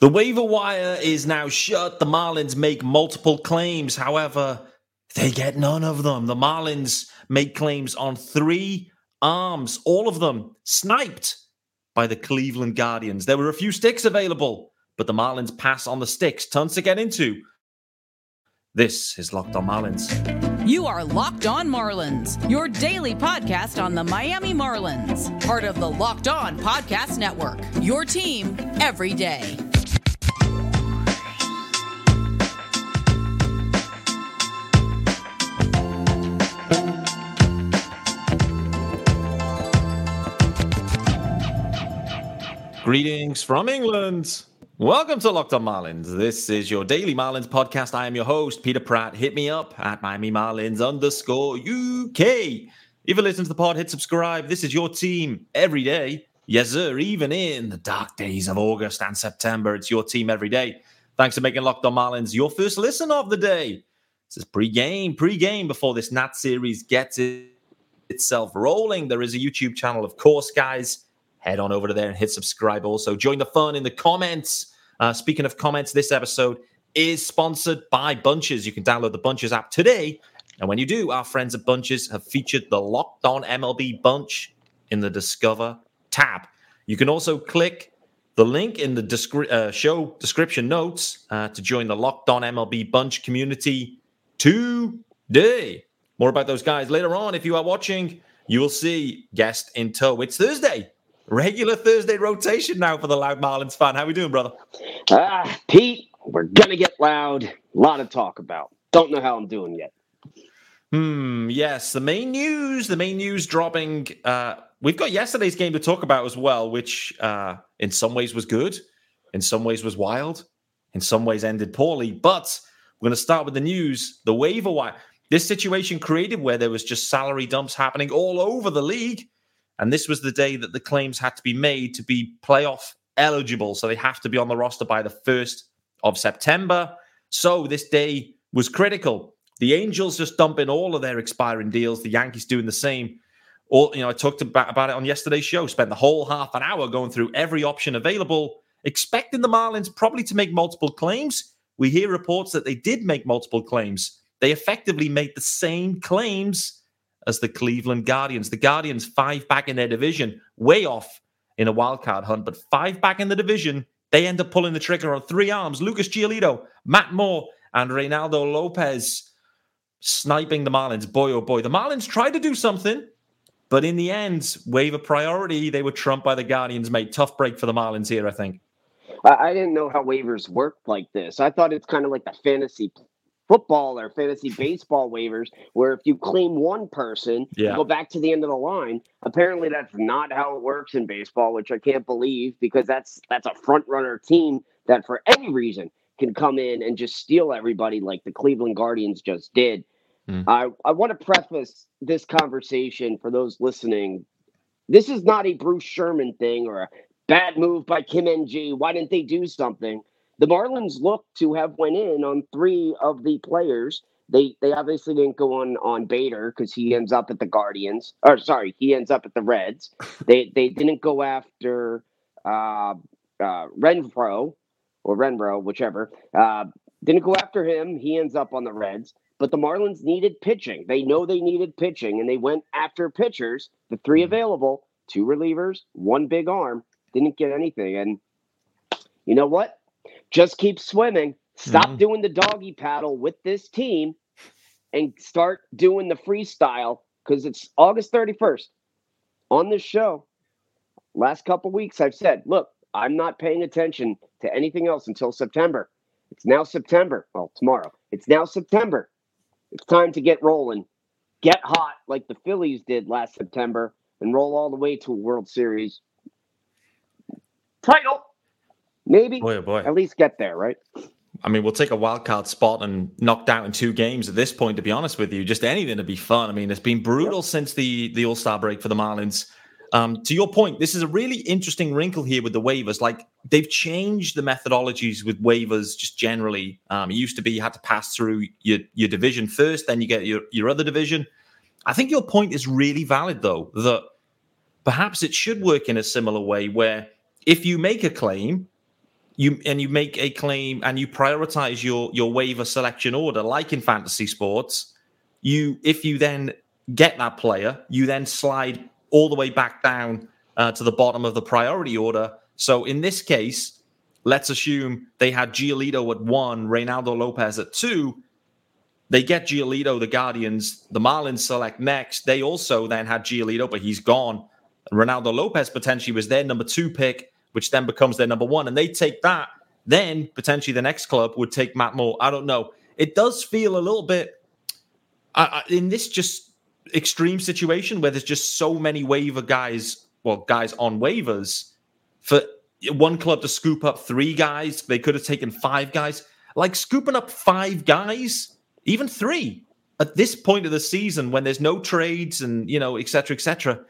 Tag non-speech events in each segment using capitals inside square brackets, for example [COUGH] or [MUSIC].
The waiver wire is now shut. The Marlins make multiple claims. However, they get none of them. The Marlins make claims on three arms, all of them sniped by the Cleveland Guardians. There were a few sticks available, but the Marlins pass on the sticks. Tons to get into. This is Locked on Marlins. You are Locked On Marlins, your daily podcast on the Miami Marlins, part of the Locked On Podcast Network. Your team every day. Greetings from England. Welcome to Locked on Marlins. This is your daily Marlins podcast. I am your host, Peter Pratt. Hit me up at Miami Marlins underscore UK. If you listen to the pod, hit subscribe. This is your team every day. Yes, sir. Even in the dark days of August and September, it's your team every day. Thanks for making Locked on Marlins your first listen of the day. This is pre-game, pre-game before this Nat series gets it itself rolling. There is a YouTube channel, of course, guys head on over to there and hit subscribe. Also, join the fun in the comments. Uh, speaking of comments, this episode is sponsored by Bunches. You can download the Bunches app today. And when you do, our friends at Bunches have featured the Locked On MLB Bunch in the Discover tab. You can also click the link in the descri- uh, show description notes uh, to join the Locked On MLB Bunch community today. More about those guys later on. If you are watching, you will see guest in tow. It's Thursday, regular Thursday rotation now for the Loud Marlins fan. How we doing, brother? Ah, Pete, we're gonna get loud. A lot of talk about. Don't know how I'm doing yet. Hmm. Yes, the main news. The main news dropping. Uh, we've got yesterday's game to talk about as well, which uh, in some ways was good, in some ways was wild, in some ways ended poorly. But we're going to start with the news. The waiver wire. This situation created where there was just salary dumps happening all over the league and this was the day that the claims had to be made to be playoff eligible. So they have to be on the roster by the 1st of September. So this day was critical. The Angels just dumping all of their expiring deals, the Yankees doing the same. All you know, I talked about, about it on yesterday's show, spent the whole half an hour going through every option available, expecting the Marlins probably to make multiple claims. We hear reports that they did make multiple claims. They effectively made the same claims as the Cleveland Guardians. The Guardians, five back in their division, way off in a wild card hunt, but five back in the division. They end up pulling the trigger on three arms Lucas Giolito, Matt Moore, and Reynaldo Lopez sniping the Marlins. Boy, oh boy. The Marlins tried to do something, but in the end, waiver priority, they were trumped by the Guardians, Made Tough break for the Marlins here, I think. I didn't know how waivers worked like this. I thought it's kind of like the fantasy football or fantasy baseball waivers where if you claim one person, yeah. you go back to the end of the line. Apparently that's not how it works in baseball, which I can't believe because that's that's a front runner team that for any reason can come in and just steal everybody like the Cleveland Guardians just did. Mm. I, I want to preface this conversation for those listening. This is not a Bruce Sherman thing or a bad move by Kim Ng. Why didn't they do something? The Marlins look to have went in on three of the players. They they obviously didn't go on on Bader because he ends up at the Guardians. Or sorry, he ends up at the Reds. [LAUGHS] they they didn't go after uh, uh, Renfroe or Renbro, whichever. Uh, didn't go after him. He ends up on the Reds. But the Marlins needed pitching. They know they needed pitching, and they went after pitchers. The three hmm. available, two relievers, one big arm. Didn't get anything. And you know what? Just keep swimming. Stop mm-hmm. doing the doggy paddle with this team and start doing the freestyle because it's August 31st. On this show, last couple weeks, I've said, look, I'm not paying attention to anything else until September. It's now September. Well, tomorrow. It's now September. It's time to get rolling. Get hot like the Phillies did last September and roll all the way to a World Series title. Maybe. Boy, oh boy. At least get there, right? I mean, we'll take a wild card spot and knocked out in two games at this point. To be honest with you, just anything to be fun. I mean, it's been brutal yep. since the the All Star break for the Marlins. Um, to your point, this is a really interesting wrinkle here with the waivers. Like they've changed the methodologies with waivers just generally. Um, it used to be you had to pass through your your division first, then you get your your other division. I think your point is really valid, though, that perhaps it should work in a similar way where if you make a claim you and you make a claim and you prioritize your your waiver selection order, like in fantasy sports, you if you then get that player, you then slide all the way back down uh, to the bottom of the priority order. So in this case, let's assume they had Giolito at one, Reynaldo Lopez at two. They get Giolito, the Guardians, the Marlins select next. They also then had Giolito, but he's gone. Reynaldo Lopez potentially was their number two pick, which then becomes their number one. And they take that. Then potentially the next club would take Matt Moore. I don't know. It does feel a little bit uh, in this just extreme situation where there's just so many waiver guys, well, guys on waivers for one club to scoop up three guys. They could have taken five guys. Like scooping up five guys, even three at this point of the season when there's no trades and, you know, et cetera, et cetera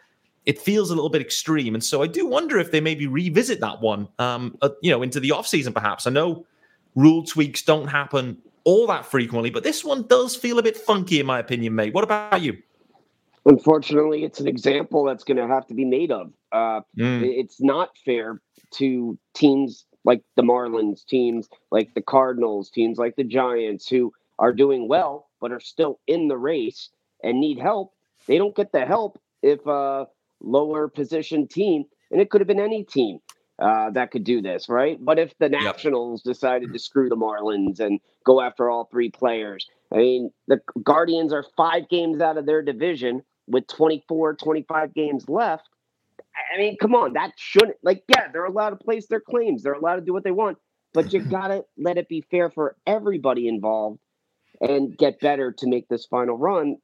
it feels a little bit extreme. And so I do wonder if they maybe revisit that one, um, uh, you know, into the offseason perhaps. I know rule tweaks don't happen all that frequently, but this one does feel a bit funky, in my opinion, mate. What about you? Unfortunately, it's an example that's going to have to be made of. Uh, mm. It's not fair to teams like the Marlins, teams like the Cardinals, teams like the Giants, who are doing well but are still in the race and need help. They don't get the help if uh, lower position team, and it could have been any team uh, that could do this, right? But if the Nationals yep. decided to screw the Marlins and go after all three players, I mean, the Guardians are five games out of their division with 24, 25 games left. I mean, come on, that shouldn't, like, yeah, they're allowed to place their claims, they're allowed to do what they want, but you [LAUGHS] gotta let it be fair for everybody involved and get better to make this final run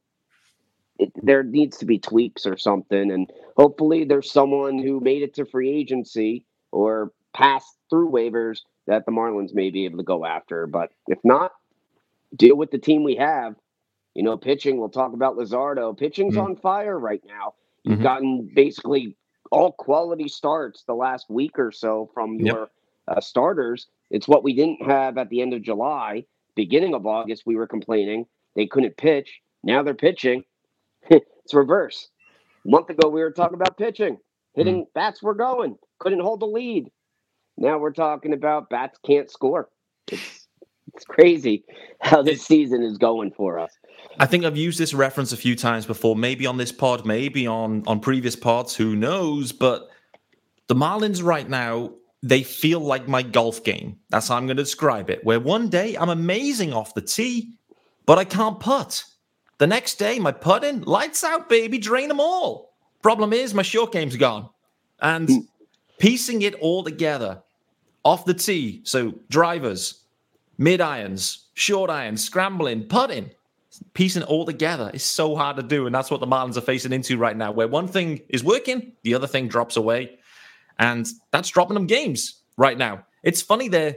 it, there needs to be tweaks or something. And hopefully, there's someone who made it to free agency or passed through waivers that the Marlins may be able to go after. But if not, deal with the team we have. You know, pitching, we'll talk about Luzardo. Pitching's mm-hmm. on fire right now. You've mm-hmm. gotten basically all quality starts the last week or so from your yep. uh, starters. It's what we didn't have at the end of July. Beginning of August, we were complaining they couldn't pitch. Now they're pitching. [LAUGHS] it's reverse. A month ago, we were talking about pitching, hitting mm. bats were going, couldn't hold the lead. Now we're talking about bats can't score. It's, it's crazy how this season is going for us. I think I've used this reference a few times before, maybe on this pod, maybe on on previous pods, who knows? But the Marlins right now, they feel like my golf game. That's how I'm going to describe it. Where one day I'm amazing off the tee, but I can't putt. The next day, my putting, lights out, baby, drain them all. Problem is, my short game's gone. And mm. piecing it all together off the tee, so drivers, mid irons, short irons, scrambling, putting, piecing it all together is so hard to do. And that's what the Marlins are facing into right now, where one thing is working, the other thing drops away. And that's dropping them games right now. It's funny they're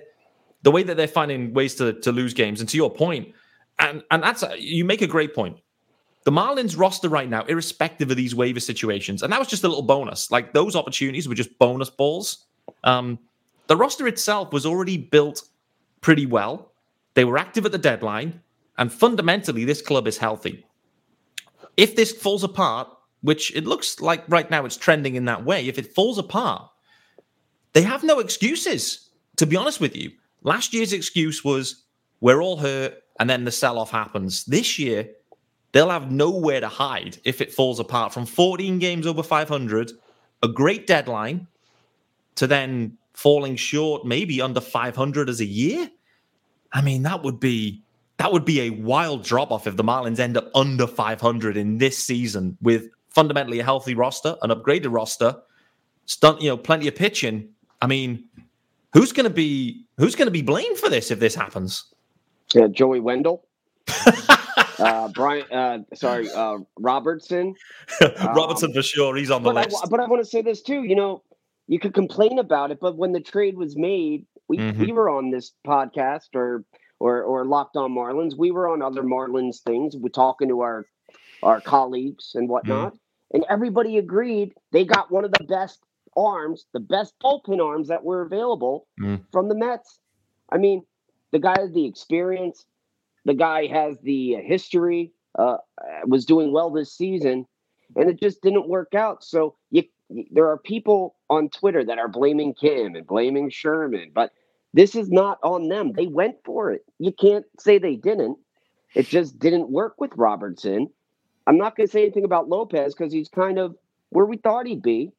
the way that they're finding ways to, to lose games. And to your point, and and that's you make a great point. The Marlins roster right now, irrespective of these waiver situations, and that was just a little bonus. Like those opportunities were just bonus balls. Um, the roster itself was already built pretty well. They were active at the deadline, and fundamentally, this club is healthy. If this falls apart, which it looks like right now it's trending in that way, if it falls apart, they have no excuses. To be honest with you, last year's excuse was we're all hurt and then the sell off happens. This year, they'll have nowhere to hide if it falls apart from 14 games over 500, a great deadline, to then falling short, maybe under 500 as a year. I mean, that would be that would be a wild drop off if the Marlins end up under 500 in this season with fundamentally a healthy roster, an upgraded roster, stunt, you know, plenty of pitching. I mean, who's going to be who's going to be blamed for this if this happens? Yeah, Joey Wendle. [LAUGHS] uh, Brian, uh, sorry, uh, Robertson. [LAUGHS] Robertson um, for sure. He's on the but list. I, but I want to say this too. You know, you could complain about it, but when the trade was made, we mm-hmm. we were on this podcast or or or Locked On Marlins. We were on other Marlins things. We're talking to our our colleagues and whatnot, mm-hmm. and everybody agreed they got one of the best arms, the best bullpen arms that were available mm. from the Mets. I mean, the guy has the experience. The guy has the history. Uh, was doing well this season, and it just didn't work out. So you, there are people on Twitter that are blaming Kim and blaming Sherman, but This is not on them. They went for it. You can't say they didn't. It just didn't work with Robertson. I'm not going to say anything about Lopez because he's kind of where we thought he'd be.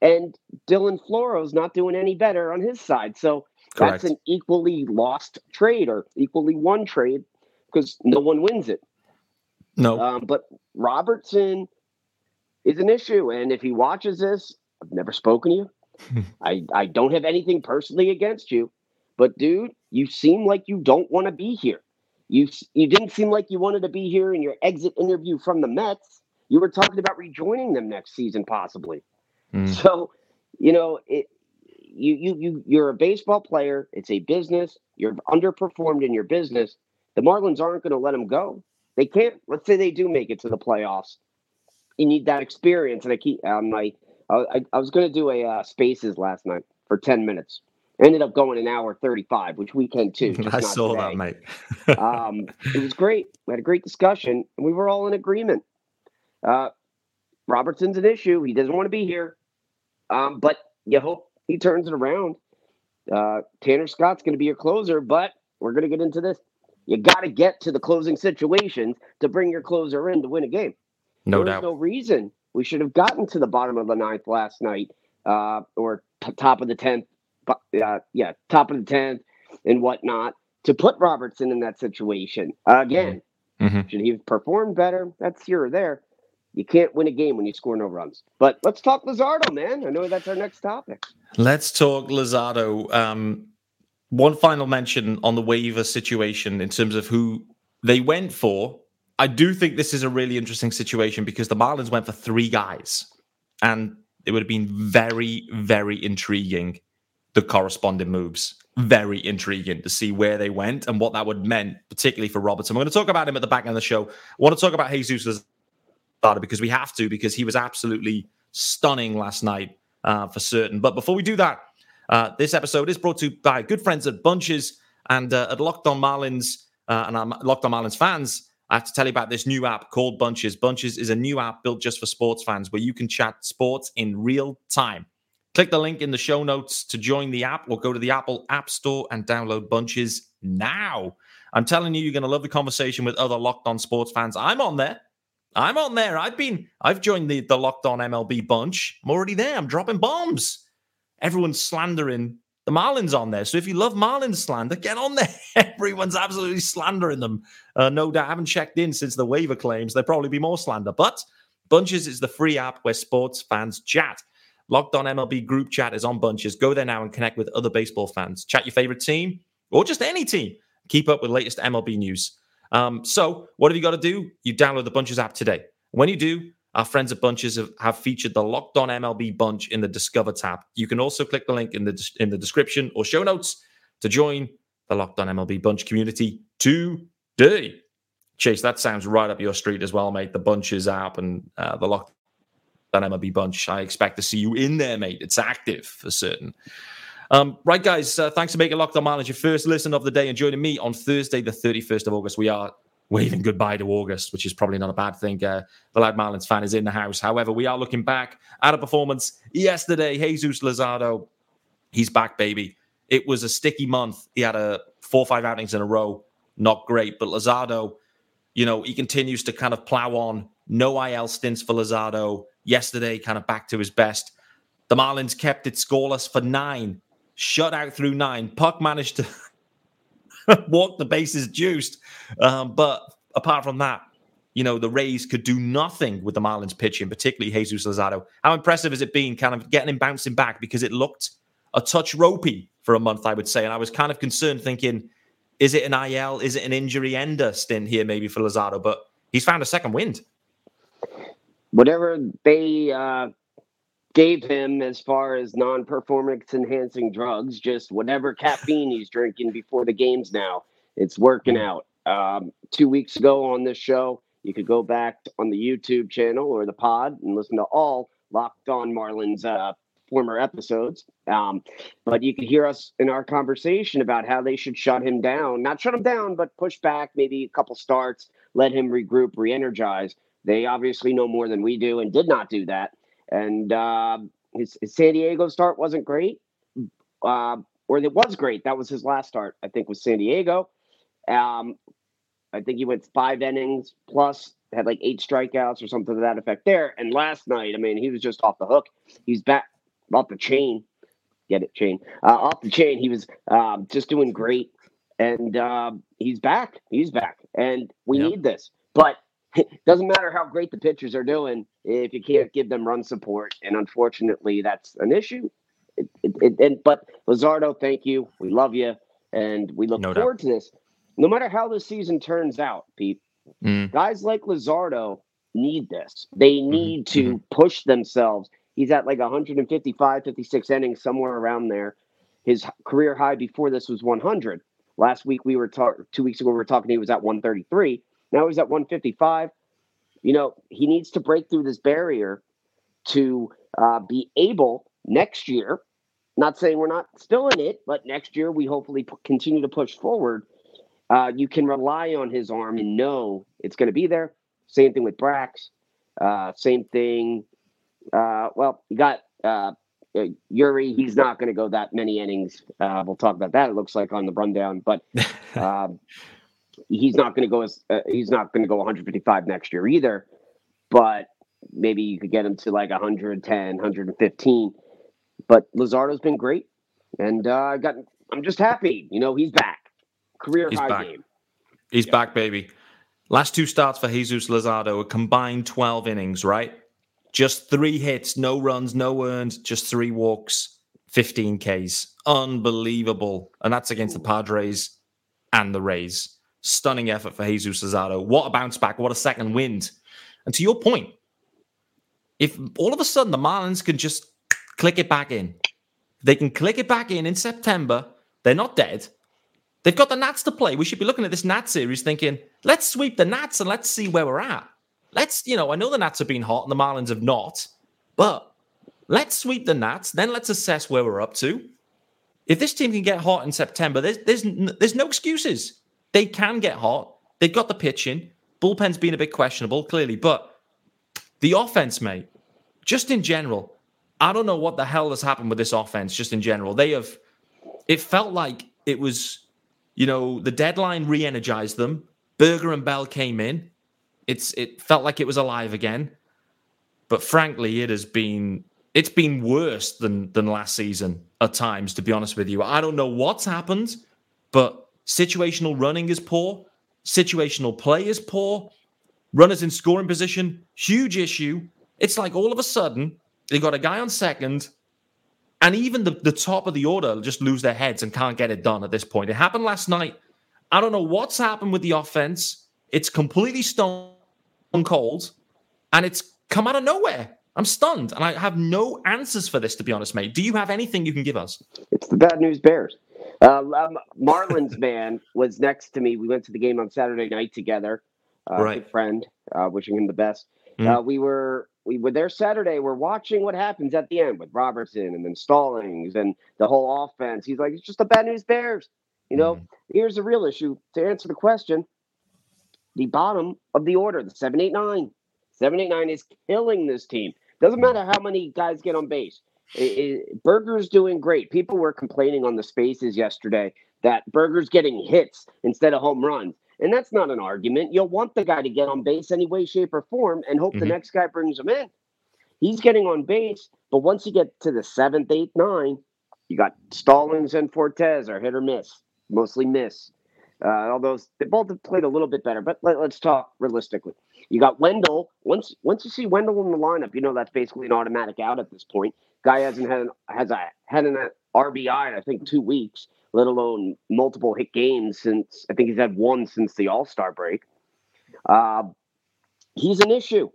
And Dylan Floro's not doing any better on his side. So Correct. that's an equally lost trade or equally won trade because no one wins it. No. Um, but Robertson is an issue. And if he watches this, I've never spoken to you. [LAUGHS] I, I don't have anything personally against you, but dude, you seem like you don't want to be here. You you didn't seem like you wanted to be here in your exit interview from the Mets. You were talking about rejoining them next season, possibly. Mm. So, you know, it you you you you're a baseball player. It's a business. You're underperformed in your business. The Marlins aren't going to let him go. They can't. Let's say they do make it to the playoffs. You need that experience. And I keep on my I, I was going to do a uh, Spaces last night for ten minutes. ended up going an hour thirty-five, which we can too. [LAUGHS] I saw today. that, mate. um, it was great. We had a great discussion, and we were all in agreement. Uh, Robertson's an issue. He doesn't want to be here, um, but you hope he turns it around. Uh, Tanner Scott's going to be your closer, but we're going to get into this. You got to get to the closing situations to bring your closer in to win a game. No There's doubt. no reason we should have gotten to the bottom of the ninth last night, uh, or t- top of the tenth. Uh, yeah, top of the tenth and whatnot to put Robertson in that situation again. Mm-hmm. Should he have performed better? That's here or there. You can't win a game when you score no runs. But let's talk Luzardo, man. I know that's our next topic. Let's talk Luzardo. Um, one final mention on the waiver situation in terms of who they went for I do think this is a really interesting situation because the Marlins went for three guys, and it would have been very, very intriguing. The corresponding moves, very intriguing to see where they went and what that would meant, particularly for Robertson. We're going to talk about him at the back end of the show. I want to talk about Jesus Luzardo because we have to because he was absolutely stunning last night uh, for certain. But before we do that, uh, this episode is brought to you by good friends at Bunches and uh, at Locked On Marlins uh, and our Locked On Marlins fans. I have to tell you about this new app called Bunches. Bunches is a new app built just for sports fans where you can chat sports in real time. Click the link in the show notes to join the app or go to the Apple App Store and download Bunches now. I'm telling you, you're going to love the conversation with other Locked On sports fans. I'm on there. I'm on there. I've been, I've joined the, the Locked On MLB bunch. I'm already there. I'm dropping bombs. Everyone's slandering the Marlins on there. So if you love Marlins slander, get on there. [LAUGHS] Everyone's absolutely slandering them. Uh, no doubt. I haven't checked in since the waiver claims. There'll probably be more slander. But Bunches is the free app where sports fans chat. Locked on MLB group chat is on Bunches. Go there now and connect with other baseball fans. Chat your favorite team or just any team. Keep up with latest MLB news. Um, so what have you got to do? You download the Bunches app today. When you do, our friends at Bunches have, have, featured the Locked On MLB Bunch in the Discover tab. You can also click the link in the in the description or show notes to join the Locked On MLB Bunch community today. Chase, that sounds right up your street as well, mate. The Bunches app and uh, the Locked On MLB Bunch. I expect to see you in there, mate. It's active for certain. Um, right, guys, uh, thanks for making Locked On Marlins your first listen of the day and joining me on Thursday, the 31st of August. We are waving goodbye to August, which is probably not a bad thing. Uh, the Loud Marlins fan is in the house. However, we are looking back at a performance yesterday. Jesus Luzardo, he's back, baby. It was a sticky month. He had a four or five outings in a row. Not great, but Luzardo, you know, he continues to kind of plow on. No IL stints for Luzardo. Yesterday, kind of back to his best. The Marlins kept it scoreless for nine, shut out through nine. Puk managed to [LAUGHS] walk the bases juiced. Um, but apart from that, you know, the Rays could do nothing with the Marlins pitching, particularly Jesus Luzardo. How impressive has it been kind of getting him bouncing back because it looked a touch ropey for a month, I would say. And I was kind of concerned thinking, is it an IL? Is it an injury ender stint here maybe for Luzardo? But he's found a second wind. Whatever they uh, gave him as far as non-performance enhancing drugs, just whatever caffeine he's drinking before the games now. It's working mm. out. Um, two weeks ago on this show, you could go back on the YouTube channel or the pod and listen to all Locked On Marlins uh, former episodes. Um, but you could hear us in our conversation about how they should shut him down. Not shut him down, but push back maybe a couple starts, let him regroup, re energize. They obviously know more than we do and did not do that. And uh, his, his, San Diego start wasn't great. Uh, or it was great. That was his last start, I think, with San Diego. Um, I think he went five innings plus had like eight strikeouts or something to that effect there. And last night, I mean, he was just off the hook. He's back off the chain. Get it, chain uh, off the chain. He was um, just doing great, and uh, he's back. He's back, and we yep. need this. But [LAUGHS] doesn't matter how great the pitchers are doing if you can't give them run support, and unfortunately, that's an issue. It, it, it, and but Luzardo, thank you. We love you, and we look no forward doubt. to this. No matter how the season turns out, Pete, mm. guys like Luzardo need this. They mm-hmm. need mm-hmm. to push themselves. He's at like 155, 56 innings, somewhere around there. His career high before this was 100. Last week we were talking, two weeks ago we were talking. He was at 133. Now he's at 155. You know he needs to break through this barrier to uh, be able next year. Not saying we're not still in it, but next year we hopefully p- continue to push forward. Uh, you can rely on his arm and know it's going to be there. Same thing with Brax. Uh, same thing. Uh, well, you got uh, Eury. He's not going to go that many innings. Uh, we'll talk about that. It looks like on the rundown, but [LAUGHS] um, he's not going to go as uh, he's not going to go 155 next year either. But maybe you could get him to like 110, 115. But Luzardo's been great, and uh, I got. I'm just happy. You know, he's back. Career he's high back. game. He's yeah. back, baby. Last two starts for Jesus Luzardo, a combined 12 innings, right? Just three hits, no runs, no earned, just three walks, 15 Ks. Unbelievable. And that's against the Padres and the Rays. Stunning effort for Jesus Luzardo. What a bounce back. What a second wind. And to your point, if all of a sudden the Marlins can just click it back in, they can click it back in in September, they're not dead. They've got the Nats to play. We should be looking at this Nats series thinking, let's sweep the Nats and let's see where we're at. Let's, you know, I know the Nats have been hot and the Marlins have not, but let's sweep the Nats. Then let's assess where we're up to. If this team can get hot in September, there's there's there's no excuses. They can get hot. They've got the pitching. Bullpen's been a bit questionable, clearly, but the offense, mate, just in general, I don't know what the hell has happened with this offense. Just in general, they have. It felt like it was, you know, the deadline re-energized them. Burger and Bell came in. It's it felt like it was alive again. But frankly, it has been it's been worse than than last season at times, to be honest with you. I don't know what's happened, but situational running is poor, situational play is poor, runners in scoring position, huge issue. It's like all of a sudden they got a guy on second, and even the, the top of the order just lose their heads and can't get it done at this point. It happened last night. I don't know what's happened with the offense. It's completely stone cold, and it's come out of nowhere. I'm stunned, and I have no answers for this. To be honest, mate, do you have anything you can give us? It's the bad news bears. Uh, um, Marlins man was next to me. We went to the game on Saturday night together. Uh, right. Good friend, uh, wishing him the best. Mm. we were we were there Saturday. We're watching what happens at the end with Robertson and then Stallings and the whole offense. He's like, it's just the bad news bears. You know, mm. here's the real issue. To answer the question, the bottom of the order, the 789. 789 is killing this team. Doesn't matter how many guys get on base. It, it, Burger's doing great. People were complaining on the spaces yesterday that Burger's getting hits instead of home runs. And that's not an argument. You'll want the guy to get on base any way, shape, or form and hope mm-hmm. the next guy brings him in. He's getting on base, but once you get to the seventh, eighth, nine, you got Stallings and Fortes are hit or miss, mostly miss. Uh, although they both have played a little bit better, but let, us talk realistically. You got Wendle. Once once you see Wendle in the lineup, you know that's basically an automatic out at this point. Guy hasn't had an, has a had an RBI in I think two weeks, let alone multiple hit games since I think he's had one since the All Star break. Uh, he's an issue.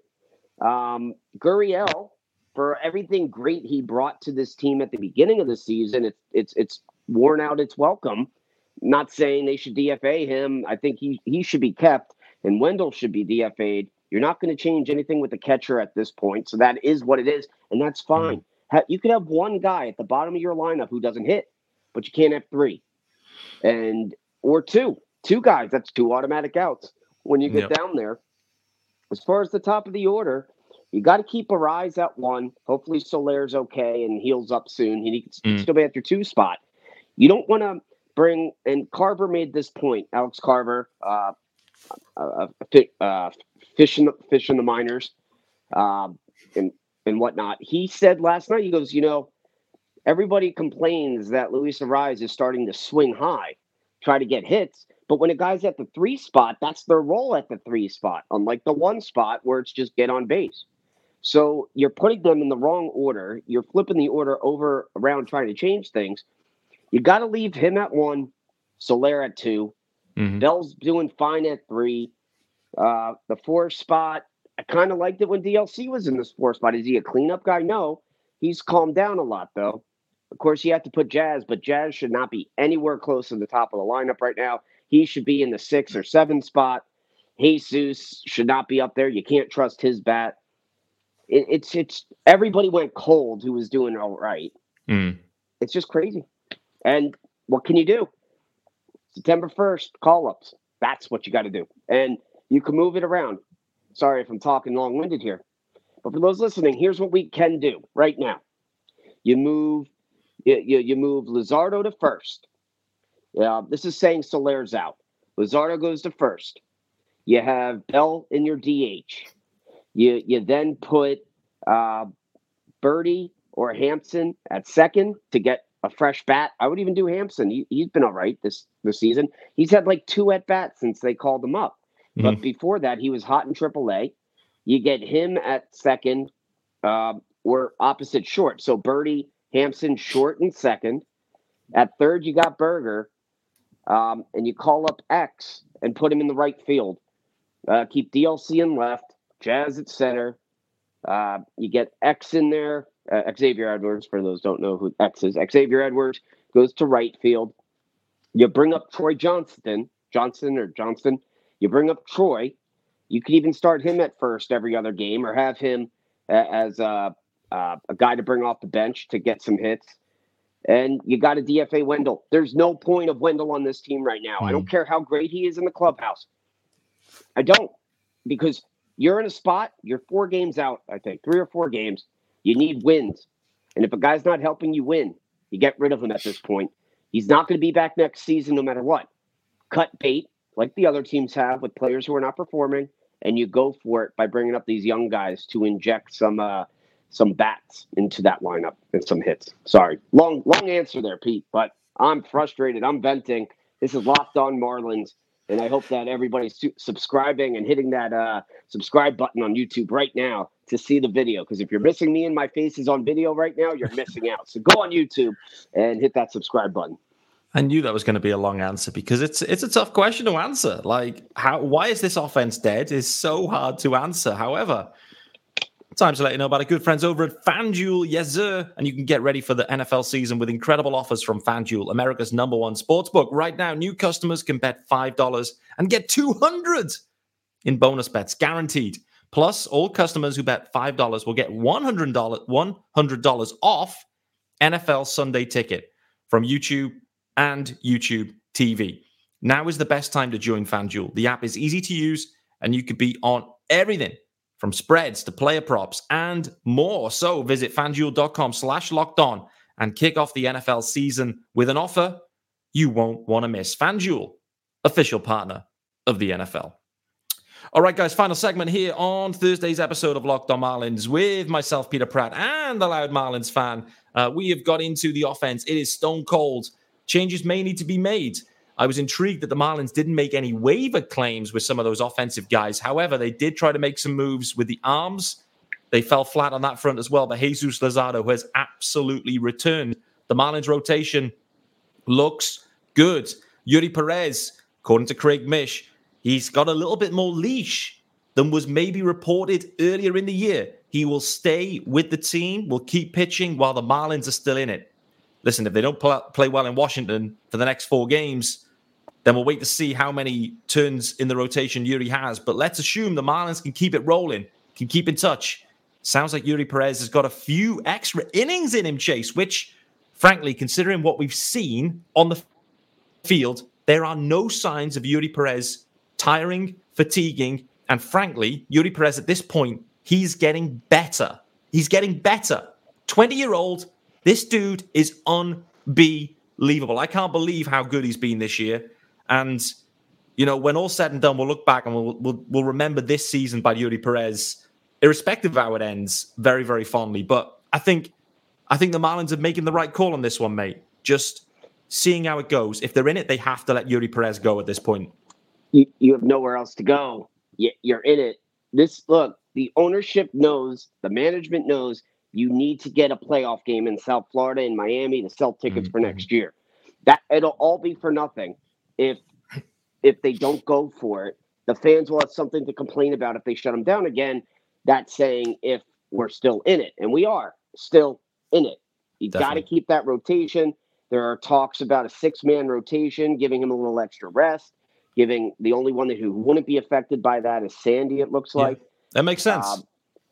Um, Gurriel, for everything great he brought to this team at the beginning of the season, it's it's it's worn out its welcome. Not saying they should DFA him. I think he he should be kept, and Wendle should be DFA'd. You're not going to change anything with the catcher at this point, so that is what it is, and that's fine. You could have one guy at the bottom of your lineup who doesn't hit, but you can't have three, and or two, two guys. That's two automatic outs when you get yep. down there. As far as the top of the order, you got to keep Arraez at one. Hopefully, Soler's okay and heals up soon. He can mm. still be at your two spot. You don't want to bring, and Carver made this point, Alex Carver, uh, uh, uh, fish, in the, fish in the minors uh, and, and whatnot. He said last night, he goes, you know, everybody complains that Luis Arraez is starting to swing high, try to get hits. But when a guy's at the three spot, that's their role at the three spot, unlike the one spot where it's just get on base. So you're putting them in the wrong order. You're flipping the order over around trying to change things. You got to leave him at one, Soler at 2 mm-hmm. Bell's doing fine at three. Uh, the four spot, I kind of liked it when DLC was in the four spot. Is he a cleanup guy? No. He's calmed down a lot, though. Of course, you have to put Jazz, but Jazz should not be anywhere close to the top of the lineup right now. He should be in the six or seven spot. Jesus should not be up there. You can't trust his bat. It, it's it's everybody went cold who was doing all right. Mm. It's just crazy. And what can you do? September 1st, call ups. That's what you got to do. And you can move it around. Sorry if I'm talking long winded here. But for those listening, here's what we can do right now. You move you, you, move Luzardo to first. Yeah, this is saying Soler's out. Luzardo goes to first. You have Bell in your DH. You you then put uh, Berti or Hampson at second to get a fresh bat. I would even do Hampson. He, has been all right this this season. He's had like two at bats since they called him up. Mm-hmm. But before that, he was hot in AAA. You get him at second uh, or opposite short. So Berti, Hampson, short and second. At third, you got Burger, Um, and you call up X and put him in the right field. Uh, keep DLC in left, Jazz at center. Uh, you get X in there, uh, Xavier Edwards, for those don't know who X is. Xavier Edwards goes to right field. You bring up Troy Johnston, Johnson or Johnston. You bring up Troy. You could even start him at first every other game, or have him as a, a guy to bring off the bench to get some hits. And you got a DFA Wendle. There's no point of Wendle on this team right now. Mm. I don't hmm. care how great he is in the clubhouse. I don't, because you're in a spot. You're four games out. I think three or four games you need wins. And if a guy's not helping you win, you get rid of him at this point. He's not going to be back next season no matter what. Cut bait like the other teams have with players who are not performing, and you go for it by bringing up these young guys to inject some uh, some bats into that lineup and some hits. Sorry, long long answer there, Pete, but I'm frustrated. I'm venting. This is Locked On Marlins. And I hope that everybody's su- subscribing and hitting that uh, subscribe button on YouTube right now to see the video. Because if you're missing me and my faces on video right now, you're missing out. So go on YouTube and hit that subscribe button. I knew that was going to be a long answer because it's it's a tough question to answer. Like, how why is this offense dead? Is so hard to answer. However, Time to let you know about our good friends over at FanDuel, yes sir. And you can get ready for the NFL season with incredible offers from FanDuel, America's number one sportsbook. Right now, new customers can bet $5 and get 200 in bonus bets, guaranteed. Plus, all customers who bet $5 will get $100, $100 off NFL Sunday ticket from YouTube and YouTube TV. Now is the best time to join FanDuel. The app is easy to use and you could be on everything from spreads to player props and more. So visit fanduel.com slash locked on and kick off the NFL season with an offer you won't want to miss. FanDuel, official partner of the NFL. All right, guys, final segment here on Thursday's episode of Locked on Marlins with myself, Peter Pratt, and the Loud Marlins fan. Uh, we have got into the offense. It is stone cold. Changes may need to be made. I was intrigued that the Marlins didn't make any waiver claims with some of those offensive guys. However, they did try to make some moves with the arms. They fell flat on that front as well. But Jesus Luzardo has absolutely returned. The Marlins rotation looks good. Eury Perez, according to Craig Mish, he's got a little bit more leash than was maybe reported earlier in the year. He will stay with the team, will keep pitching while the Marlins are still in it. Listen, if they don't play well in Washington for the next four games, then we'll wait to see how many turns in the rotation Eury has. But let's assume the Marlins can keep it rolling, can keep in touch. Sounds like Eury Perez has got a few extra innings in him, Chase, which, frankly, considering what we've seen on the field, there are no signs of Eury Perez tiring, fatiguing, and frankly, Eury Perez at this point, he's getting better. He's getting better. 20 year old, this dude is unbelievable. I can't believe how good he's been this year. And you know, when all said and done, we'll look back and we'll we'll, we'll remember this season by Eury Perez, irrespective of how it ends, very very fondly. But I think I think the Marlins are making the right call on this one, mate. Just seeing how it goes. If they're in it, they have to let Eury Perez go at this point. You, you have nowhere else to go. You're in it. This look, the ownership knows, the management knows you need to get a playoff game in South Florida and Miami to sell tickets mm-hmm. for next year. That it'll all be for nothing if if they don't go for it. The fans will have something to complain about if they shut them down again. That's saying if we're still in it, and we are still in it. You got to keep that rotation. There are talks about a six man rotation, giving him a little extra rest, giving the only one that who wouldn't be affected by that is Sandy, it looks like. that makes sense. Um,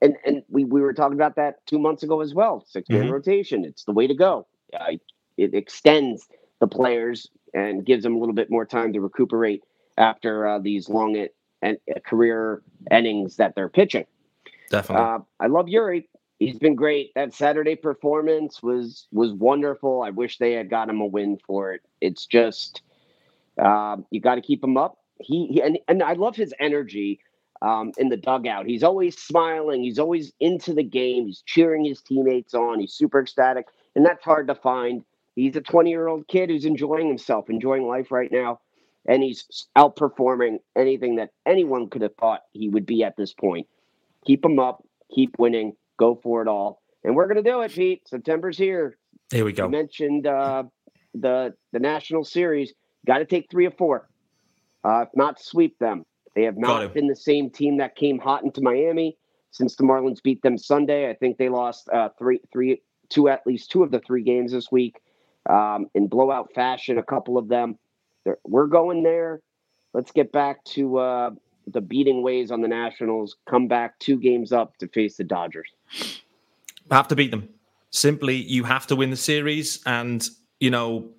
and and we, we were talking about that two months ago as well. Six man mm-hmm. rotation. It's the way to go. Uh, it extends the players and gives them a little bit more time to recuperate after uh, these long and uh, career innings that they're pitching. Definitely. Uh, I love Eury he's been great. That Saturday performance was was wonderful. I wish they had got him a win for it. It's just uh, you got to keep him up. He, he, and and I love his energy um, in the dugout. He's always smiling. He's always into the game. He's cheering his teammates on. He's super ecstatic, and that's hard to find. He's a 20 year old kid who's enjoying himself, enjoying life right now, and he's outperforming anything that anyone could have thought he would be at this point. Keep him up. Keep winning go for it all. And we're going to do it, Pete. September's here. Here we go. You mentioned uh, the the national series. Got to take three or four, uh, if not sweep them. They have not been the same team that came hot into Miami since the Marlins beat them Sunday. I think they lost uh, three, three, two at least two of the three games this week um, in blowout fashion. A couple of them. They're, we're going there. Let's get back to uh, the beating ways on the Nationals, come back two games up to face the Dodgers. Have to beat them. Simply, you have to win the series. And, you know,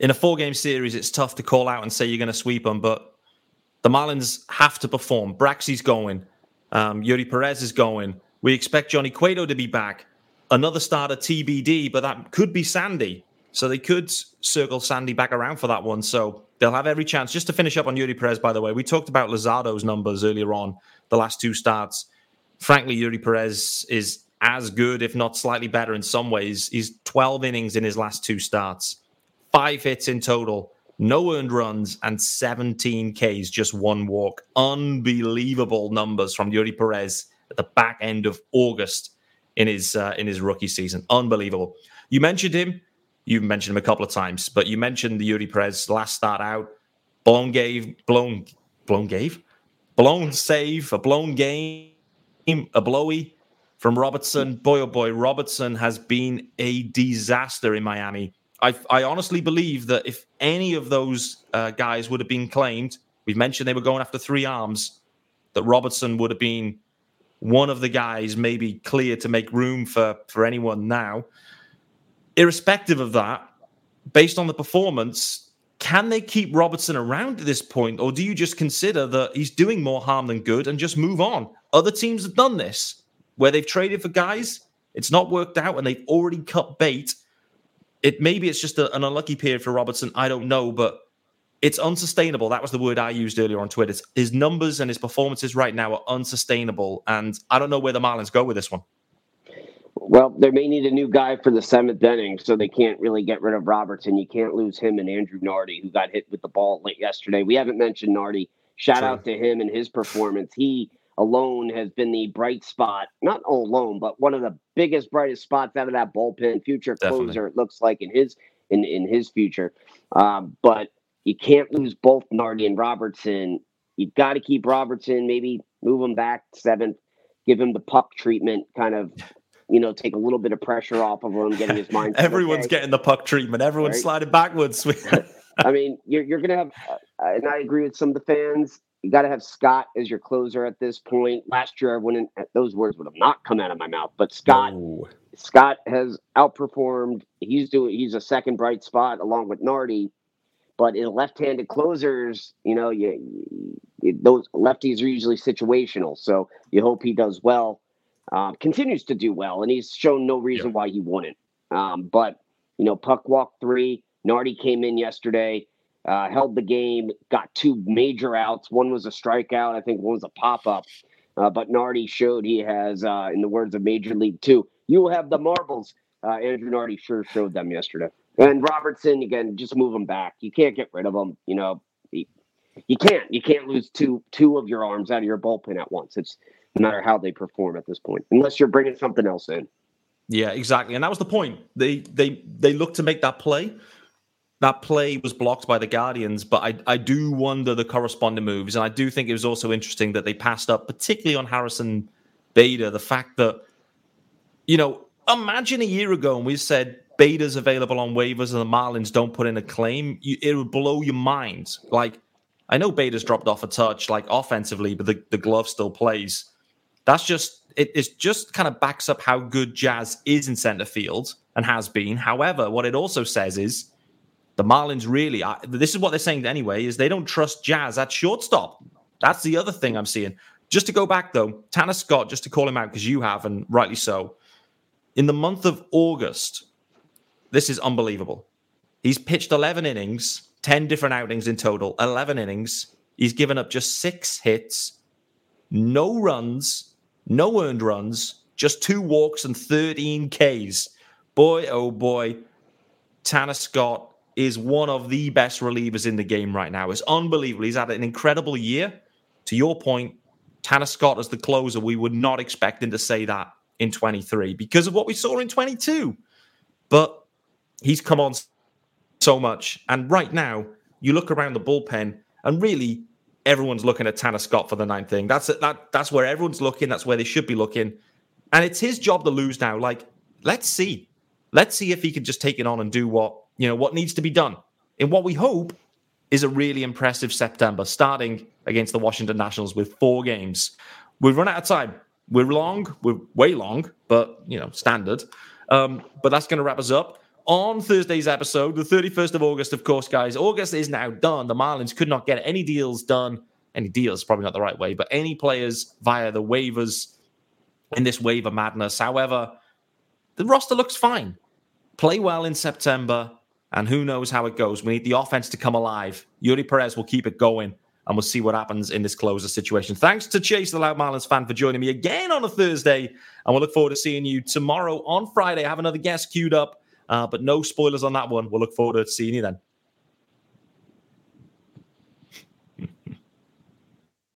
in a four game series, it's tough to call out and say you're going to sweep them, but the Marlins have to perform. Braxy's going, um, Eury Perez is going. We expect Johnny Cueto to be back. Another starter TBD, but that could be Sandy. So they could circle Sandy back around for that one. So they'll have every chance. Just to finish up on Eury Perez, by the way, we talked about Luzardo's numbers earlier on, the last two starts. Frankly, Eury Perez is as good, if not slightly better in some ways. He's 12 innings in his last two starts, five hits in total, no earned runs, and 17 Ks, just one walk. Unbelievable numbers from Eury Perez at the back end of August in his uh, in his rookie season. Unbelievable. You mentioned him. You've mentioned him a couple of times, but you mentioned the Eury Perez last start out. Blown gave, blown, blown gave, blown save, a blown game, a blowy from Robertson. Boy, oh boy, Robertson has been a disaster in Miami. I, I honestly believe that if any of those uh, guys would have been claimed, we've mentioned they were going after three arms, that Robertson would have been one of the guys maybe clear to make room for for anyone now irrespective of that, based on the performance, can they keep Robertson around at this point, or do you just consider that he's doing more harm than good and just move on? Other teams have done this where they've traded for guys, it's not worked out, and they've already cut bait. It maybe it's just a, an unlucky period for Robertson. I don't know, but it's unsustainable. That was the word I used earlier on Twitter. His numbers and his performances right now are unsustainable, and I don't know where the Marlins go with this one. Well, they may need a new guy for the seventh inning, so they can't really get rid of Robertson. You can't lose him and Andrew Nardi, who got hit with the ball late yesterday. We haven't mentioned Nardi. Shout True. out to him and his performance. He alone has been the bright spot, not alone, but one of the biggest, brightest spots out of that bullpen. Future Definitely. closer, it looks like in his in in his future. Um, but you can't lose both Nardi and Robertson. You've got to keep Robertson, maybe move him back seventh, give him the Puk treatment, kind of you know, take a little bit of pressure off of him, getting his [LAUGHS] mind. Everyone's okay. getting the Puk treatment. Everyone's right? sliding backwards. [LAUGHS] [LAUGHS] I mean, you're you're gonna have, uh, and I agree with some of the fans. You got to have Scott as your closer at this point. Last year, I wouldn't. Those words would have not come out of my mouth. But Scott, no. Scott has outperformed. He's doing. He's a second bright spot along with Nardi. But in left-handed closers, you know, you, you, those lefties are usually situational. So you hope he does well um, continues to do well, and he's shown no reason why he wouldn't. Um, but you know, Puk walk three, Nardi came in yesterday, uh, held the game, got two major outs. One was a strikeout, I think one was a pop up. Uh, but Nardi showed he has, uh, in the words of Major League Two, you have the marbles. Uh, Andrew Nardi sure showed them yesterday. And Robertson, again, just move him back. You can't get rid of him. You know, he, you can't. You can't lose two two of your arms out of your bullpen at once. It's no matter how they perform at this point, unless you're bringing something else in. Yeah, exactly, and that was the point. They they they looked to make that play. That play was blocked by the Guardians, but I I do wonder the corresponding moves, and I do think it was also interesting that they passed up, particularly on Harrison Bader, the fact that you know, imagine a year ago and we said Bader's available on waivers and the Marlins don't put in a claim, you, it would blow your mind. Like I know Bader's dropped off a touch, like offensively, but the, the glove still plays. That's just it, it just kind of backs up how good Jazz is in center field and has been. However, what it also says is the Marlins really this is what they're saying anyway, is they don't trust Jazz at shortstop. That's the other thing I'm seeing. Just to go back though, Tanner Scott, just to call him out because you have, and rightly so. In the month of August, this is unbelievable. He's pitched 11 innings, 10 different outings in total, 11 innings. He's given up just six hits, no runs, no earned runs, just two walks and 13 Ks. Boy, oh boy, Tanner Scott is one of the best relievers in the game right now. It's unbelievable. He's had an incredible year. To your point, Tanner Scott as the closer, we would not expect him to say that in 23 because of what we saw in 22. But he's come on so much. And right now, you look around the bullpen, and really, everyone's looking at Tanner Scott for the ninth thing. That's that. That's where everyone's looking. That's where they should be looking. And it's his job to lose now. Like, let's see, let's see if he can just take it on and do what you know what needs to be done. In what we hope is a really impressive September, starting against the Washington Nationals with four games. We've run out of time. We're long. We're way long, but you know, standard. Um, but that's going to wrap us up on Thursday's episode, the 31st of August, of course, guys. August is now done. The Marlins could not get any deals done. Any deals, probably not the right way, but any players via the waivers in this waiver madness. However, the roster looks fine. Play well in September, and who knows how it goes. We need the offense to come alive. Eury Perez will keep it going, and we'll see what happens in this closer situation. Thanks to Chase, the Loud Marlins fan, for joining me again on a Thursday, and we'll look forward to seeing you tomorrow on Friday. I have another guest queued up. Uh, but no spoilers on that one. We'll look forward to seeing you then.